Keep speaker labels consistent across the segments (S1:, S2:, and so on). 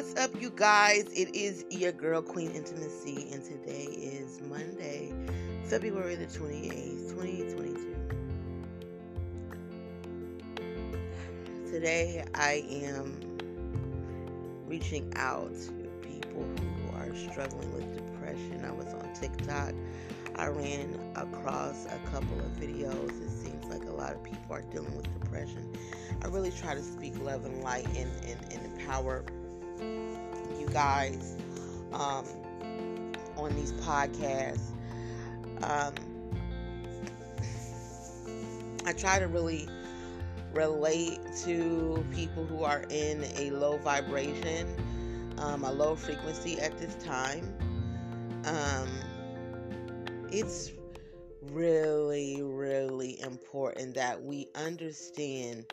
S1: what's up, you guys? It is your girl, Queen Intimacy, and today is Monday, February the 28th, 2022. Today, I am reaching out to people who are struggling with depression. I was on TikTok. I ran across a couple of videos. It seems like a lot of people are dealing with depression. I really try to speak love and light and, and, and empower you guys um, on these podcasts. Um, I try to really relate to people who are in a low vibration, um, a low frequency at this time. Um, it's really, really important that we understand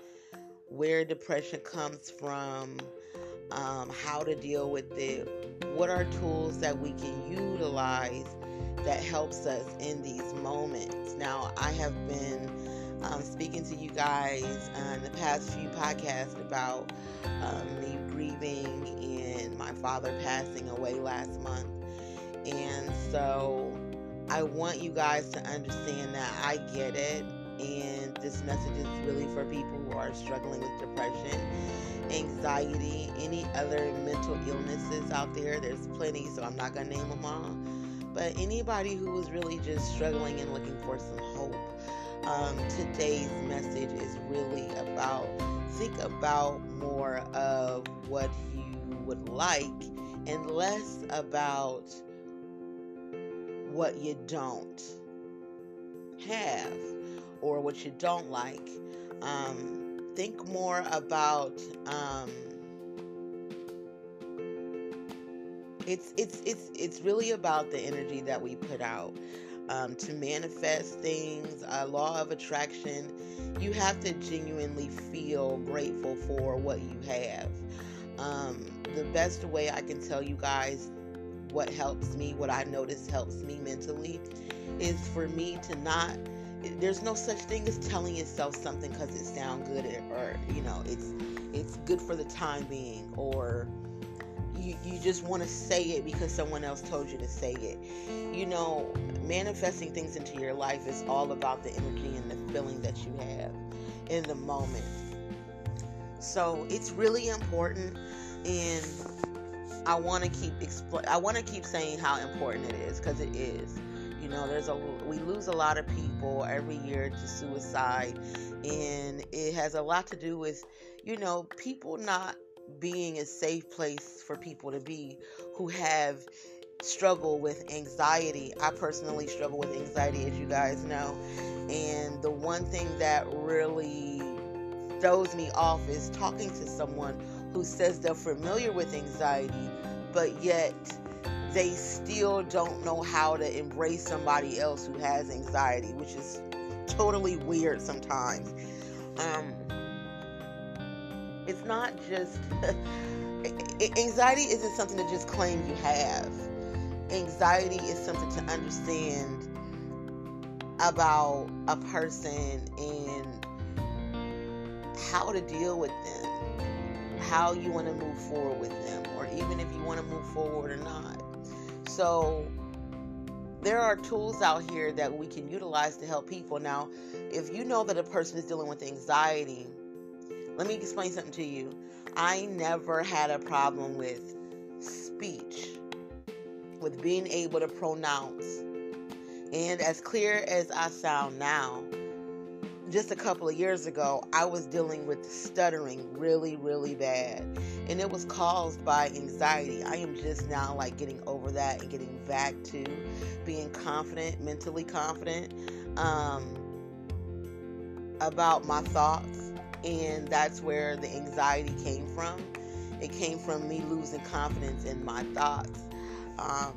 S1: where depression comes from, um, how to deal with it, what are tools that we can utilize that helps us in these moments. Now, I have been um, speaking to you guys in the past few podcasts about um, me grieving and my father passing away last month. And so I want you guys to understand that I get it. And this message is really for people who are struggling with depression, anxiety, any other mental illnesses out there. There's plenty, so I'm not going to name them all. But anybody who is really just struggling and looking for some hope, um, today's message is really about think about more of what you would like and less about what you don't have or what you don't like. Um, think more about um, it's it's it's it's really about the energy that we put out um, to manifest things. A law of attraction. You have to genuinely feel grateful for what you have. Um, the best way I can tell you guys what helps me, what I notice helps me mentally, is for me to not. There's no such thing as telling yourself something because it sounds good or, you know it's it's good for the time being or you, you just want to say it because someone else told you to say it. You know, manifesting things into your life is all about the energy and the feeling that you have in the moment. So it's really important and I want to keep expl- I want to keep saying how important it is because it is. You know, there's a we lose a lot of people every year to suicide, and it has a lot to do with you know people not being a safe place for people to be who have struggle with anxiety. I personally struggle with anxiety, as you guys know, and the one thing that really throws me off is talking to someone who says they're familiar with anxiety, but yet they still don't know how to embrace somebody else who has anxiety, which is totally weird sometimes. Um, it's not just anxiety isn't something to just claim you have. Anxiety is something to understand about a person and how to deal with them how you want to move forward with them, or even if you want to move forward or not. So, there are tools out here that we can utilize to help people. Now, if you know that a person is dealing with anxiety, let me explain something to you. I never had a problem with speech, with being able to pronounce. And as clear as I sound now, just a couple of years ago, I was dealing with stuttering really, really bad. And it was caused by anxiety. I am just now like getting over that and getting back to being confident, mentally confident um, about my thoughts. And that's where the anxiety came from. It came from me losing confidence in my thoughts. Um,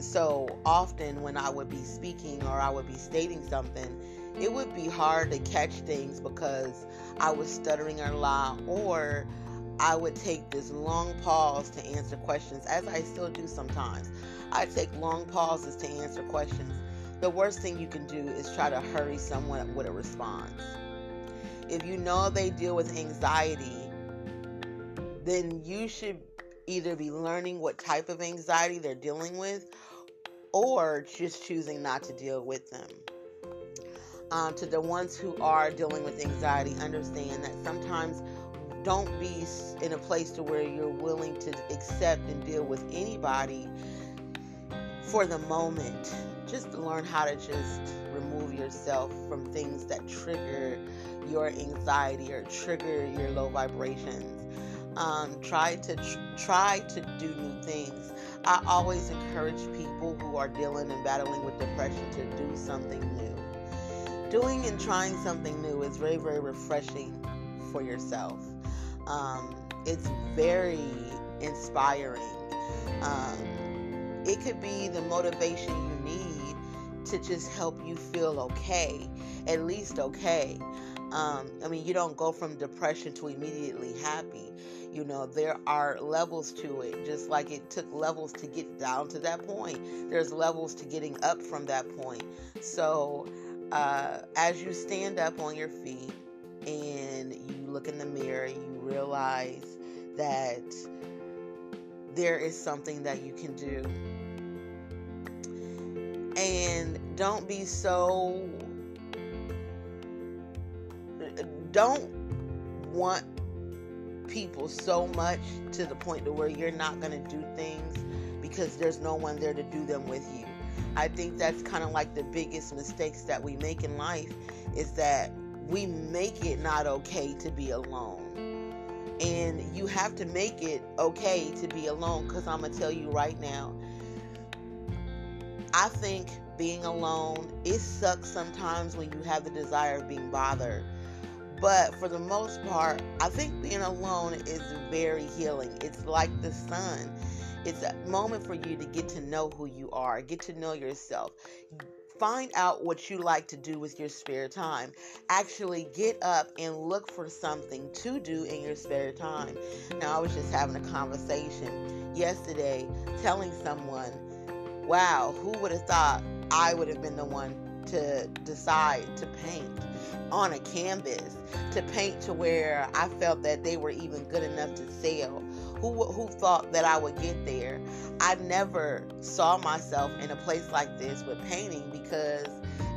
S1: so often when I would be speaking or I would be stating something, it would be hard to catch things because I was stuttering a lot or I would take this long pause to answer questions, as I still do sometimes. I take long pauses to answer questions. The worst thing you can do is try to hurry someone with a response. If you know they deal with anxiety, then you should either be learning what type of anxiety they're dealing with or just choosing not to deal with them. Um, to the ones who are dealing with anxiety, understand that sometimes don't be in a place to where you're willing to accept and deal with anybody for the moment. Just learn how to just remove yourself from things that trigger your anxiety or trigger your low vibrations. Um, try to tr- try to do new things. I always encourage people who are dealing and battling with depression to do something new. Doing and trying something new is very, very refreshing for yourself. Um, it's very inspiring. Um, it could be the motivation you need to just help you feel okay, at least okay. Um, I mean, you don't go from depression to immediately happy. You know, there are levels to it, just like it took levels to get down to that point. There's levels to getting up from that point. So, uh, as you stand up on your feet and you look in the mirror, you realize that there is something that you can do. And don't be so. Don't want people so much to the point to where you're not going to do things because there's no one there to do them with you. I think that's kind of like the biggest mistakes that we make in life is that we make it not okay to be alone. And you have to make it okay to be alone because I'm going to tell you right now, I think being alone, it sucks sometimes when you have the desire of being bothered. But for the most part, I think being alone is very healing. It's like the sun. It's a moment for you to get to know who you are, get to know yourself, Find out what you like to do with your spare time. Actually, get up and look for something to do in your spare time. Now, I was just having a conversation yesterday telling someone, wow, who would have thought I would have been the one to decide to paint on a canvas, to paint to where I felt that they were even good enough to sell who who thought that I would get there? I never saw myself in a place like this with painting because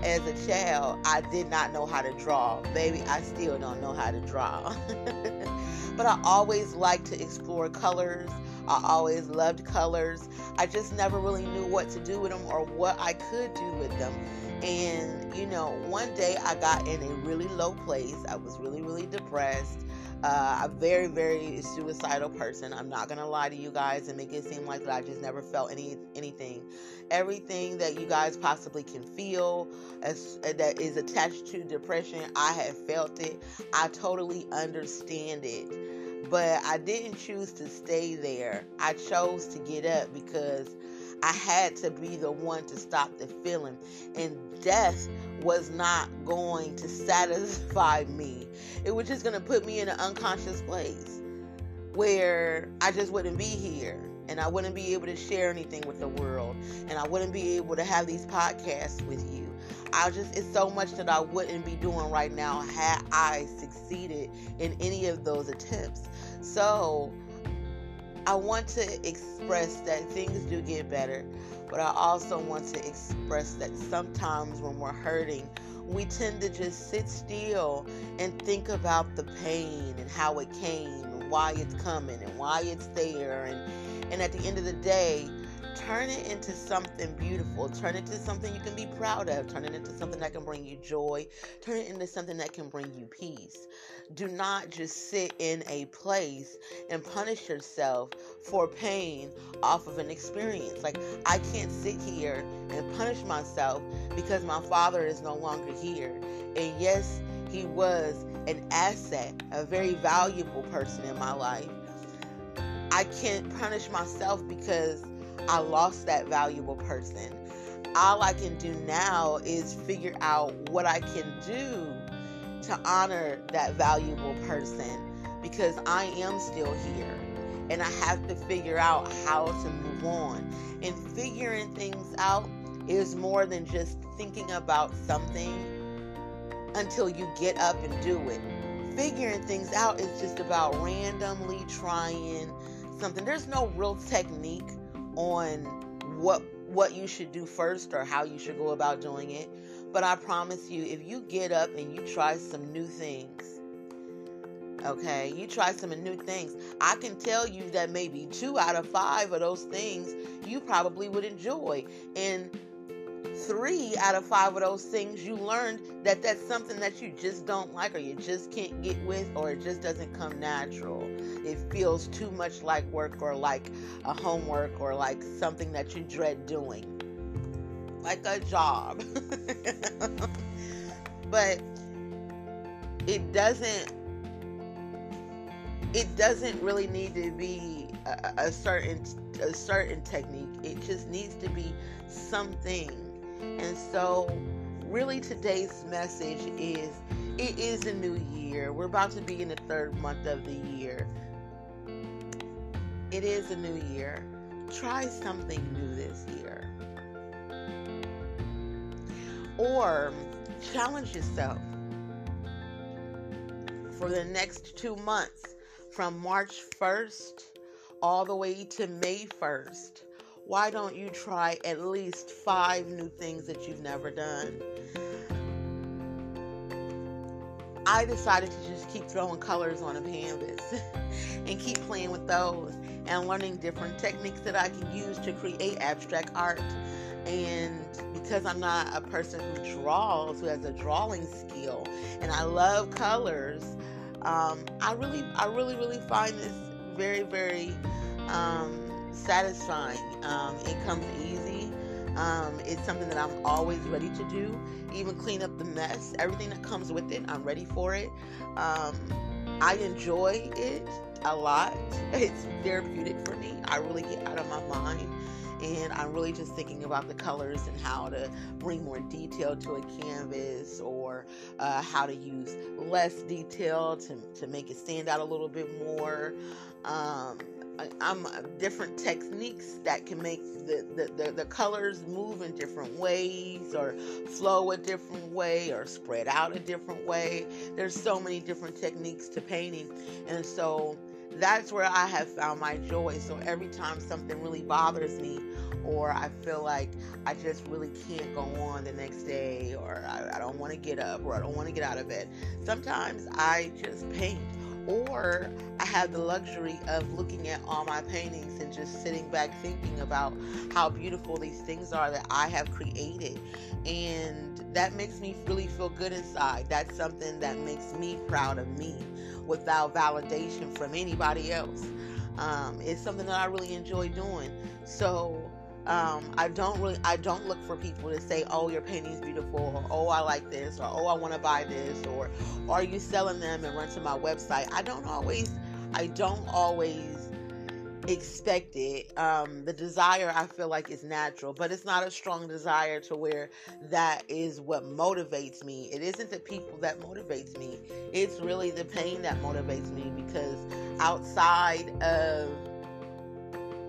S1: as a child I did not know how to draw. Baby, I still don't know how to draw. but I always liked to explore colors. I always loved colors. I just never really knew what to do with them or what I could do with them. And, you know, one day I got in a really low place. I was really, really depressed uh, a very, very suicidal person. I'm not gonna lie to you guys and make it seem like that I just never felt any anything. Everything that you guys possibly can feel as uh, that is attached to depression, I have felt it. I totally understand it, but I didn't choose to stay there. I chose to get up because I had to be the one to stop the feeling. And death was not going to satisfy me. It was just going to put me in an unconscious place where I just wouldn't be here and I wouldn't be able to share anything with the world and I wouldn't be able to have these podcasts with you. I just it's so much that I wouldn't be doing right now had I succeeded in any of those attempts. So I want to express that things do get better, but I also want to express that sometimes when we're hurting, we tend to just sit still and think about the pain and how it came and why it's coming and why it's there. And and at the end of the day turn it into something beautiful turn it into something you can be proud of turn it into something that can bring you joy turn it into something that can bring you peace do not just sit in a place and punish yourself for pain off of an experience. Like, I can't sit here and punish myself because my father is no longer here. And yes, he was an asset, a very valuable person in my life. I can't punish myself because I lost that valuable person. All I can do now is figure out what I can do to honor that valuable person because I am still here and I have to figure out how to move on. And figuring things out is more than just thinking about something until you get up and do it. Figuring things out is just about randomly trying something. There's no real technique on what what you should do first or how you should go about doing it. But I promise you, if you get up and you try some new things, okay, you try some new things, I can tell you that maybe two out of five of those things you probably would enjoy. And three out of five of those things you learned that that's something that you just don't like or you just can't get with or it just doesn't come natural. It feels too much like work or like a homework or like something that you dread doing. Like a job. But it doesn't it doesn't really need to be a, a certain a certain technique. It just needs to be something and so, really, today's message is it is a new year. We're about to be in the third month of the year. It is a new year. Try something new this year. Or challenge yourself for the next two months from March 1st all the way to May 1st why don't you try at least five new things that you've never done? I decided to just keep throwing colors on a canvas and keep playing with those and learning different techniques that I can use to create abstract art. And because I'm not a person who draws, who has a drawing skill, and I love colors, um, I really, I really, really find this very, very um, satisfying. Um, it comes easy. Um, it's something that I'm always ready to do. Even clean up the mess, everything that comes with it, I'm ready for it. Um, I enjoy it a lot. It's therapeutic for me. I really get out of my mind. And I'm really just thinking about the colors and how to bring more detail to a canvas or uh, how to use less detail to, to make it stand out a little bit more. Um, Uh, different techniques that can make the, the, the, the, colors move in different ways or flow a different way or spread out a different way. There's so many different techniques to painting. And so that's where I have found my joy. So every time something really bothers me or I feel like I just really can't go on the next day or I, I don't want to get up or I don't want to get out of bed, sometimes I just paint or I have the luxury of looking at all my paintings and just sitting back thinking about how beautiful these things are that I have created. And that makes me really feel good inside. That's something that makes me proud of me without validation from anybody else. Um, it's something that I really enjoy doing. So um, I don't really, I don't look for people to say, "Oh, your painting's beautiful," or "Oh, I like this," or "Oh, I want to buy this," or "Are you selling them?" and run to my website. I don't always, I don't always expect it. Um, the desire I feel like is natural, but it's not a strong desire to where that is what motivates me. It isn't the people that motivates me. It's really the pain that motivates me because outside of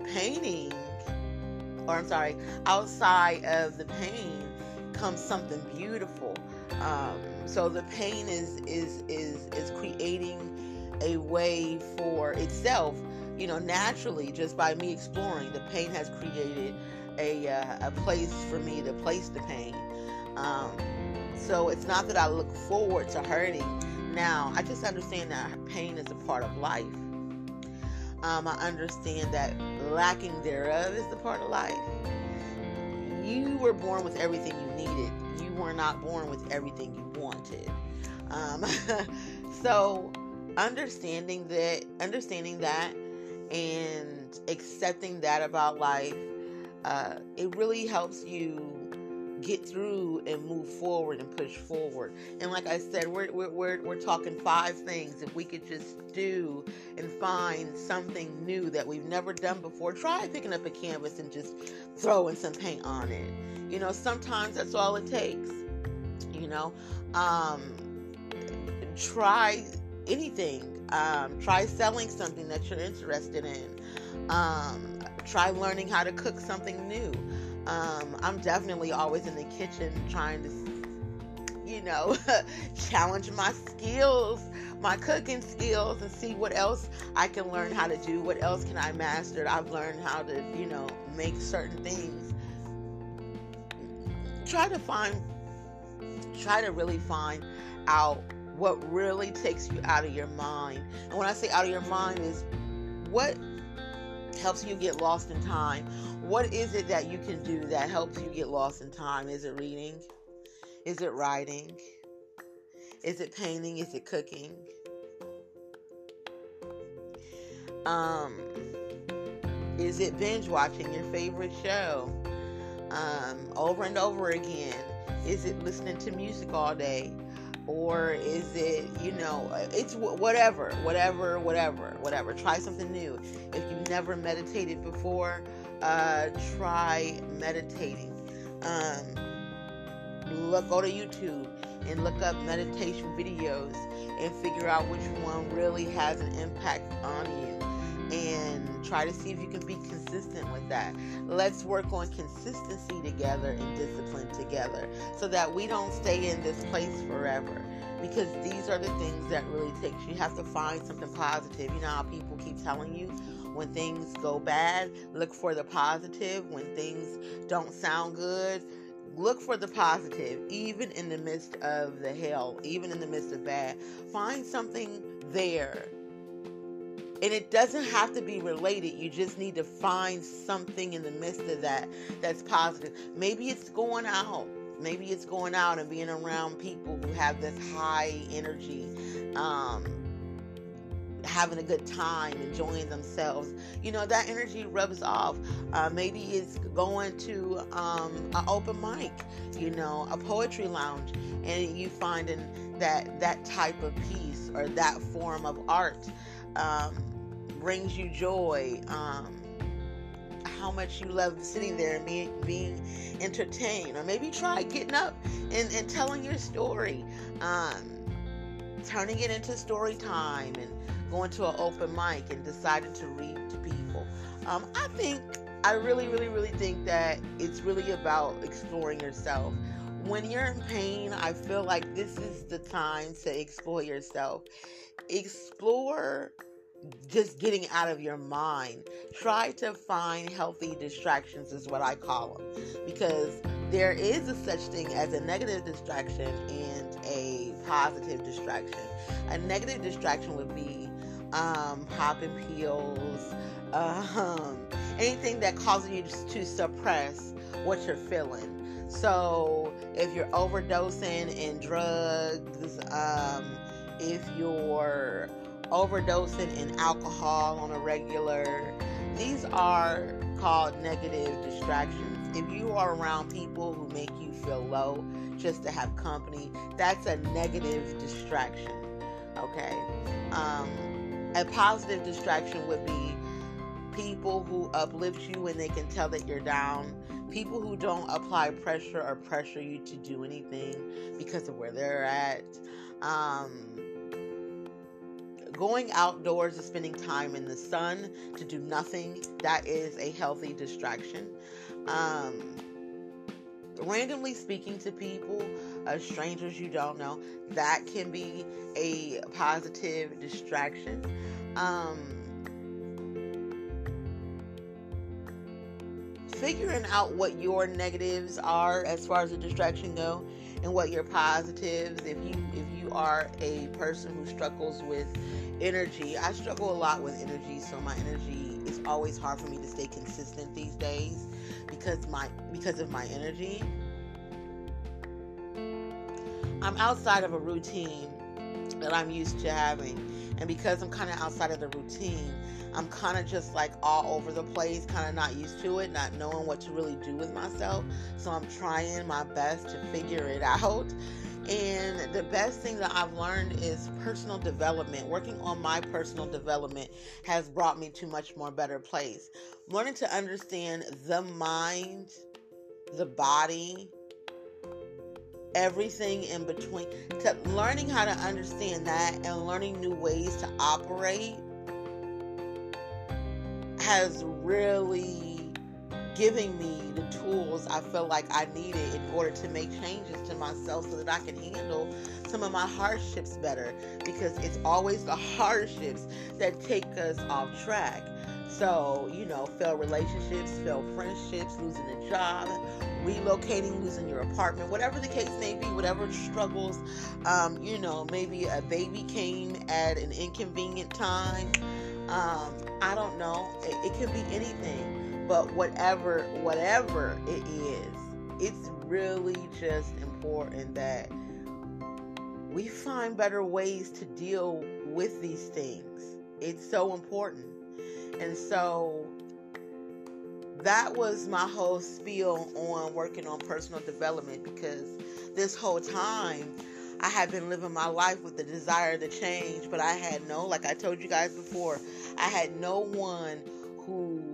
S1: painting or I'm sorry, outside of the pain comes something beautiful. Um, so the pain is is is is creating a way for itself, you know, naturally just by me exploring. The pain has created a uh, a place for me to place the pain. Um, so it's not that I look forward to hurting. Now I just understand that pain is a part of life. Um, I understand that lacking thereof is the part of life. You were born with everything you needed. You were not born with everything you wanted. Um, so understanding that, understanding that, and accepting that about life, uh, it really helps you get through and move forward and push forward. And like I said, we're, we're, we're, we're talking five things. If we could just do and find something new that we've never done before, try picking up a canvas and just throwing some paint on it. You know, sometimes that's all it takes. You know, um, try anything. Um, try selling something that you're interested in. Um, try learning how to cook something new. Um, I'm definitely always in the kitchen trying to, you know, challenge my skills, my cooking skills, and see what else I can learn how to do. What else can I master? I've learned how to, you know, make certain things. Try to find, try to really find out what really takes you out of your mind. And when I say out of your mind, is what helps you get lost in time. What is it that you can do that helps you get lost in time? Is it reading? Is it writing? Is it painting? Is it cooking? Um, is it binge watching your favorite show um, over and over again? Is it listening to music all day? Or is it you know it's whatever whatever whatever whatever. Try something new. If you've never meditated before uh, try meditating. Um, look go to youtube and look up meditation videos and figure out which one really has an impact on you and try to see if you can be consistent with that. Let's work on consistency together and discipline together so that we don't stay in this place forever. Because these are the things that really take you have to find something positive. You know how people keep telling you when things go bad, look for the positive. When things don't sound good, look for the positive, even in the midst of the hell, even in the midst of bad. Find something there and it doesn't have to be related. You just need to find something in the midst of that that's positive. Maybe it's going out. Maybe it's going out and being around people who have this high energy um, having a good time enjoying themselves. You know that energy rubs off. Uh, maybe it's going to um, an open mic you know a poetry lounge and you finding that that type of piece or that form of art um, brings you joy, um, how much you love sitting there and being, being entertained, or maybe try getting up and, and telling your story, um, turning it into story time, and going to an open mic and deciding to read to people. Um, I think, I really, really, really think that it's really about exploring yourself when you're in pain, I feel like this is the time to explore yourself. Explore just getting out of your mind. Try to find healthy distractions, is what I call them, because there is a such thing as a negative distraction and a positive distraction. A negative distraction would be um, popping pills, um, anything that causes you to suppress what you're feeling. So if you're overdosing in drugs, um, if you're overdosing in alcohol on a regular. These are called negative distractions. If you are around people who make you feel low just to have company, that's a negative distraction. Okay. Um, a positive distraction would be people who uplift you when they can tell that you're down. People who don't apply pressure or pressure you to do anything because of where they're at. Um, going outdoors and spending time in the sun to do nothing, that is a healthy distraction. Um, randomly speaking to people, uh, strangers you don't know, that can be a positive distraction. Um, figuring out what your negatives are as far as the distraction go and what your positives if you if you are a person who struggles with energy. I struggle a lot with energy, so my energy is always hard for me to stay consistent these days because my because of my energy. I'm outside of a routine that I'm used to having. And because I'm kind of outside of the routine, I'm kind of just like all over the place, kind of not used to it, not knowing what to really do with myself. So I'm trying my best to figure it out. And the best thing that I've learned is personal development. Working on my personal development has brought me to much more better place. Learning to understand the mind, the body, everything in between. To learning how to understand that and learning new ways to operate has really giving me the tools I felt like I needed in order to make changes to myself so that I can handle some of my hardships better because it's always the hardships that take us off track. So, you know, failed relationships, failed friendships, losing a job, relocating, losing your apartment, whatever the case may be, whatever struggles, um, you know, maybe a baby came at an inconvenient time. Um, I don't know. It, it could be anything, but whatever, whatever it is, it's really just important that we find better ways to deal with these things. It's so important. And so that was my whole spiel on working on personal development because this whole time I had been living my life with the desire to change, but I had no, like I told you guys before, I had no one who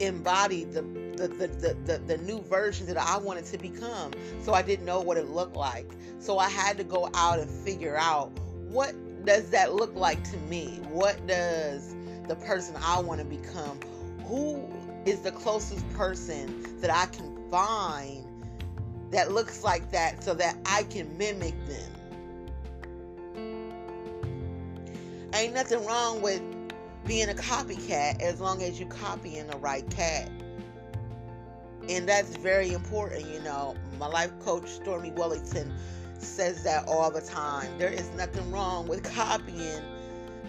S1: embodied the the, the, the, the, new version that I wanted to become. So I didn't know what it looked like. So I had to go out and figure out what does that look like to me? What does the person I want to become? Who is the closest person that I can find that looks like that so that I can mimic them? Ain't nothing wrong with being a copycat as long as you're copying the right cat. And that's very important, you know. My life coach, Stormy Wellington, says that all the time. There is nothing wrong with copying,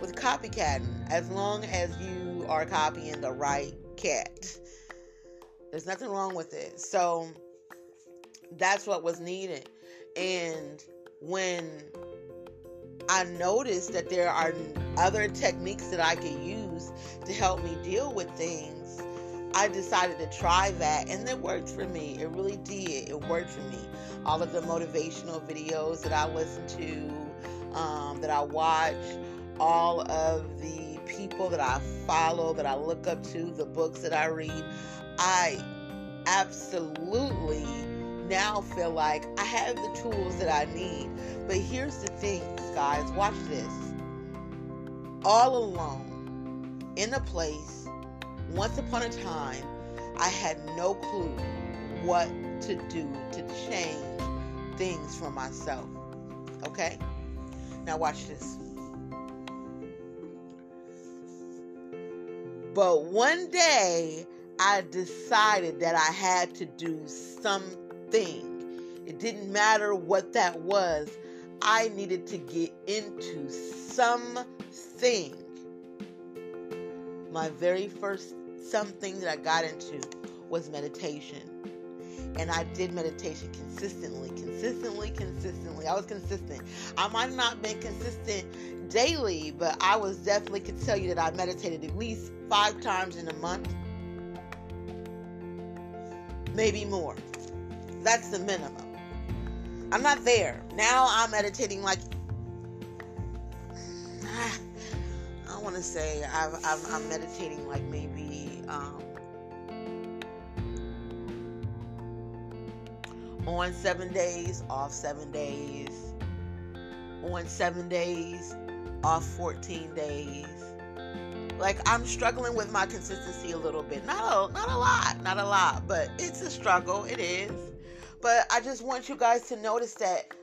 S1: with copycatting, as long as you are copying the right cat. There's nothing wrong with it. So that's what was needed. And when I noticed that there are other techniques that I could use to help me deal with things, I decided to try that and it worked for me. It really did. It worked for me. All of the motivational videos that I listen to, um, that I watch, all of the people that I follow, that I look up to, the books that I read, I absolutely now feel like I have the tools that I need. But here's the thing, guys watch this. All alone in a place once upon a time, I had no clue what to do to change things for myself. Okay? Now, watch this. But one day, I decided that I had to do something. It didn't matter what that was. I needed to get into something. My very first something that I got into was meditation. And I did meditation consistently, consistently, consistently. I was consistent. I might not have been consistent daily, but I was definitely could tell you that I meditated at least five times in a month. Maybe more. That's the minimum. I'm not there. Now I'm meditating like I want to say i am meditating like maybe um, on seven days, off seven days, on seven days, off 14 days. Like I'm struggling with my consistency a little bit. Not a, not a lot, not a lot, but it's a struggle. It is. But I just want you guys to notice that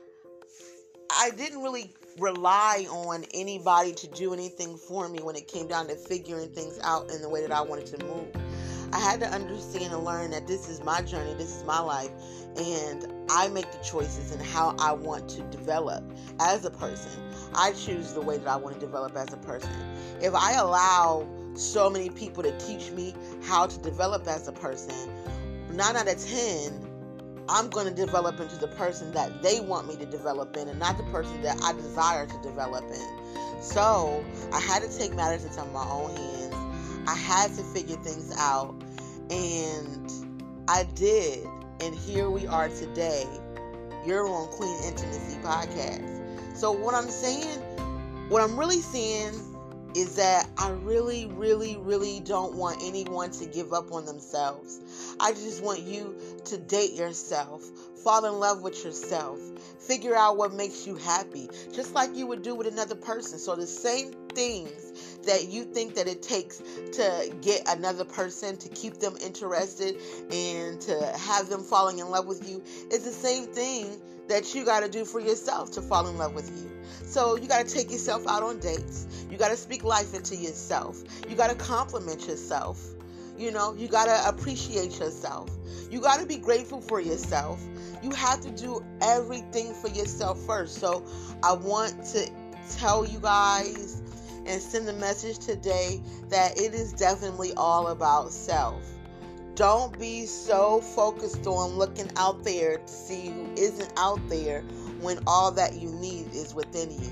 S1: I didn't really rely on anybody to do anything for me when it came down to figuring things out in the way that I wanted to move. I had to understand and learn that this is my journey, this is my life, and I make the choices and how I want to develop as a person. I choose the way that I want to develop as a person. If I allow so many people to teach me how to develop as a person, nine out of ten I'm going to develop into the person that they want me to develop in and not the person that I desire to develop in. So I had to take matters into my own hands. I had to figure things out. And I did. And here we are today. You're on Queen Intimacy Podcast. So what I'm saying, what I'm really saying is that I really, really, really don't want anyone to give up on themselves. I just want you to date yourself, Fall in love with yourself. Figure out what makes you happy, just like you would do with another person. So the same things that you think that it takes to get another person to keep them interested and to have them falling in love with you is the same thing that you got to do for yourself to fall in love with you. So you got to take yourself out on dates. You got to speak life into yourself. You got to compliment yourself. You know, you got to appreciate yourself. You got to be grateful for yourself. You have to do everything for yourself first. So I want to tell you guys and send a message today that it is definitely all about self. Don't be so focused on looking out there to see who isn't out there when all that you need is within you.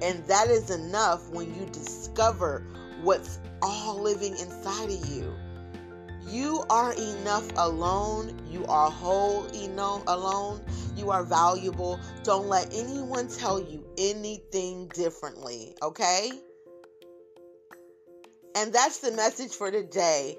S1: And that is enough when you discover what's all living inside of you. You are enough alone. You are whole enough alone. You are valuable. Don't let anyone tell you anything differently, okay? And that's the message for today.